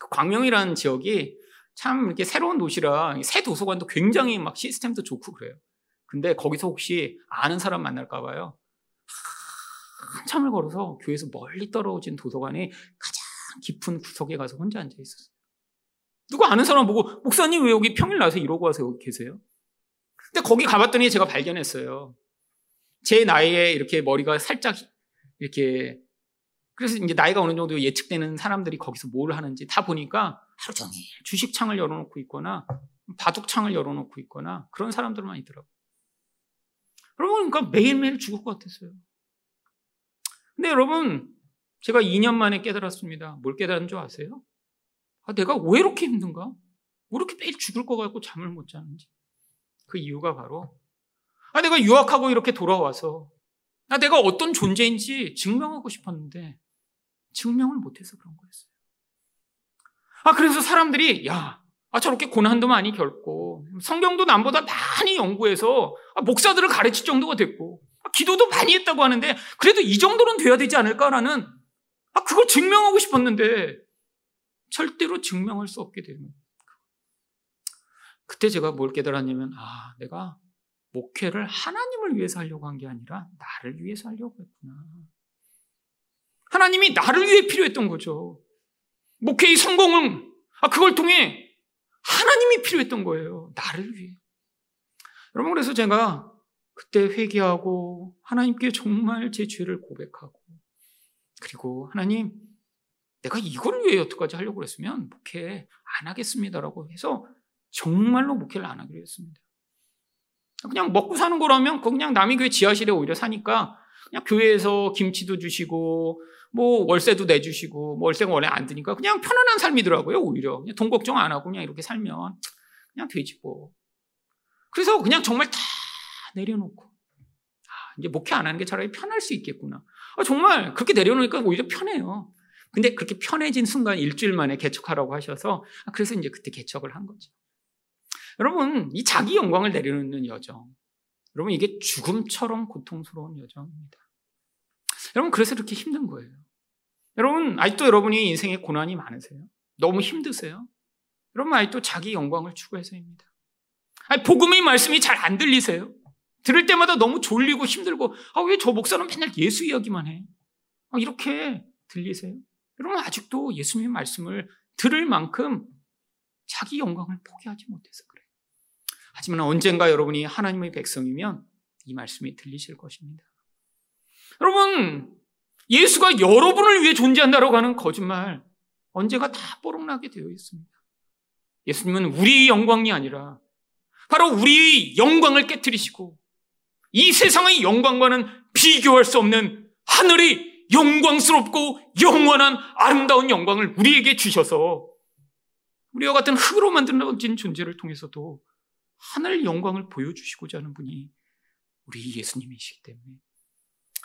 A: 그 광명이라는 지역이 참 이렇게 새로운 도시라 새 도서관도 굉장히 막 시스템도 좋고 그래요. 근데 거기서 혹시 아는 사람 만날까봐요. 한참을 걸어서 교회에서 멀리 떨어진 도서관에 가장 깊은 구석에 가서 혼자 앉아 있었어요. 누구 아는 사람 보고, 목사님 왜 여기 평일 나서 이러고 와서 여기 계세요? 근데 거기 가봤더니 제가 발견했어요. 제 나이에 이렇게 머리가 살짝 이렇게, 그래서 이제 나이가 어느 정도 예측되는 사람들이 거기서 뭘 하는지 다 보니까 하루 종일 주식창을 열어놓고 있거나, 바둑창을 열어놓고 있거나, 그런 사람들만 있더라고요. 여러분, 그러니까 매일매일 죽을 것 같았어요. 근데 여러분, 제가 2년 만에 깨달았습니다. 뭘 깨달은 줄 아세요? 아, 내가 왜 이렇게 힘든가? 왜 이렇게 매일 죽을 것 같고 잠을 못 자는지. 그 이유가 바로, 아, 내가 유학하고 이렇게 돌아와서, 아, 내가 어떤 존재인지 증명하고 싶었는데, 증명을 못해서 그런 거였어요. 아, 그래서 사람들이, 야, 아, 저렇게 고난도 많이 겪고, 성경도 남보다 많이 연구해서, 아, 목사들을 가르칠 정도가 됐고, 아, 기도도 많이 했다고 하는데, 그래도 이 정도는 돼야 되지 않을까라는, 아, 그걸 증명하고 싶었는데, 절대로 증명할 수 없게 되는 그때 제가 뭘 깨달았냐면, 아, 내가 목회를 하나님을 위해서 하려고 한 게 아니라 나를 위해서 하려고 했구나. 하나님이 나를 위해 필요했던 거죠. 목회의 성공은, 아, 그걸 통해 하나님이 필요했던 거예요. 나를 위해. 여러분, 그래서 제가 그때 회개하고 하나님께 정말 제 죄를 고백하고 그리고 하나님, 내가 이걸 위해 여태까지 하려고 그랬으면 목회 안 하겠습니다라고 해서 정말로 목회를 안 하기로 했습니다. 그냥 먹고 사는 거라면 그냥 남의 교회 지하실에 오히려 사니까 그냥 교회에서 김치도 주시고 뭐 월세도 내주시고 뭐 월세가 원래 안 드니까 그냥 편안한 삶이더라고요 오히려. 그냥 돈 걱정 안 하고 그냥 이렇게 살면 그냥 되지 뭐. 그래서 그냥 정말 다 내려놓고 아, 이제 목회 안 하는 게 차라리 편할 수 있겠구나. 아, 정말 그렇게 내려놓으니까 오히려 편해요 근데 그렇게 편해진 순간 일주일 만에 개척하라고 하셔서 아, 그래서 이제 그때 개척을 한 거죠 여러분 이 자기 영광을 내려놓는 여정 여러분 이게 죽음처럼 고통스러운 여정입니다 여러분, 그래서 이렇게 힘든 거예요. 여러분, 아직도 여러분이 인생에 고난이 많으세요? 너무 힘드세요? 여러분, 아직도 자기 영광을 추구해서입니다. 아니, 복음의 말씀이 잘 안 들리세요? 들을 때마다 너무 졸리고 힘들고, 아, 왜 저 목사는 맨날 예수 이야기만 해? 아, 이렇게 들리세요? 여러분, 아직도 예수님의 말씀을 들을 만큼 자기 영광을 포기하지 못해서 그래요. 하지만 언젠가 여러분이 하나님의 백성이면 이 말씀이 들리실 것입니다. 여러분, 예수가 여러분을 위해 존재한다고 하는 거짓말, 언제가 다 뽀록나게 되어 있습니다. 예수님은 우리의 영광이 아니라 바로 우리의 영광을 깨뜨리시고 이 세상의 영광과는 비교할 수 없는 하늘의 영광스럽고 영원한 아름다운 영광을 우리에게 주셔서 우리와 같은 흙으로 만들어진 존재를 통해서도 하늘 영광을 보여주시고자 하는 분이 우리 예수님이시기 때문에.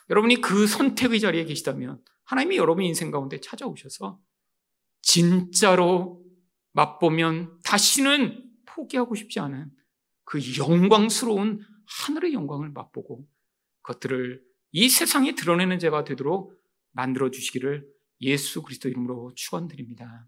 A: 여러분이 그 선택의 자리에 계시다면 하나님이 여러분 인생 가운데 찾아오셔서 진짜로 맛보면 다시는 포기하고 싶지 않은 그 영광스러운 하늘의 영광을 맛보고 그것들을 이 세상에 드러내는 자가 되도록 만들어 주시기를 예수 그리스도 이름으로 축원드립니다.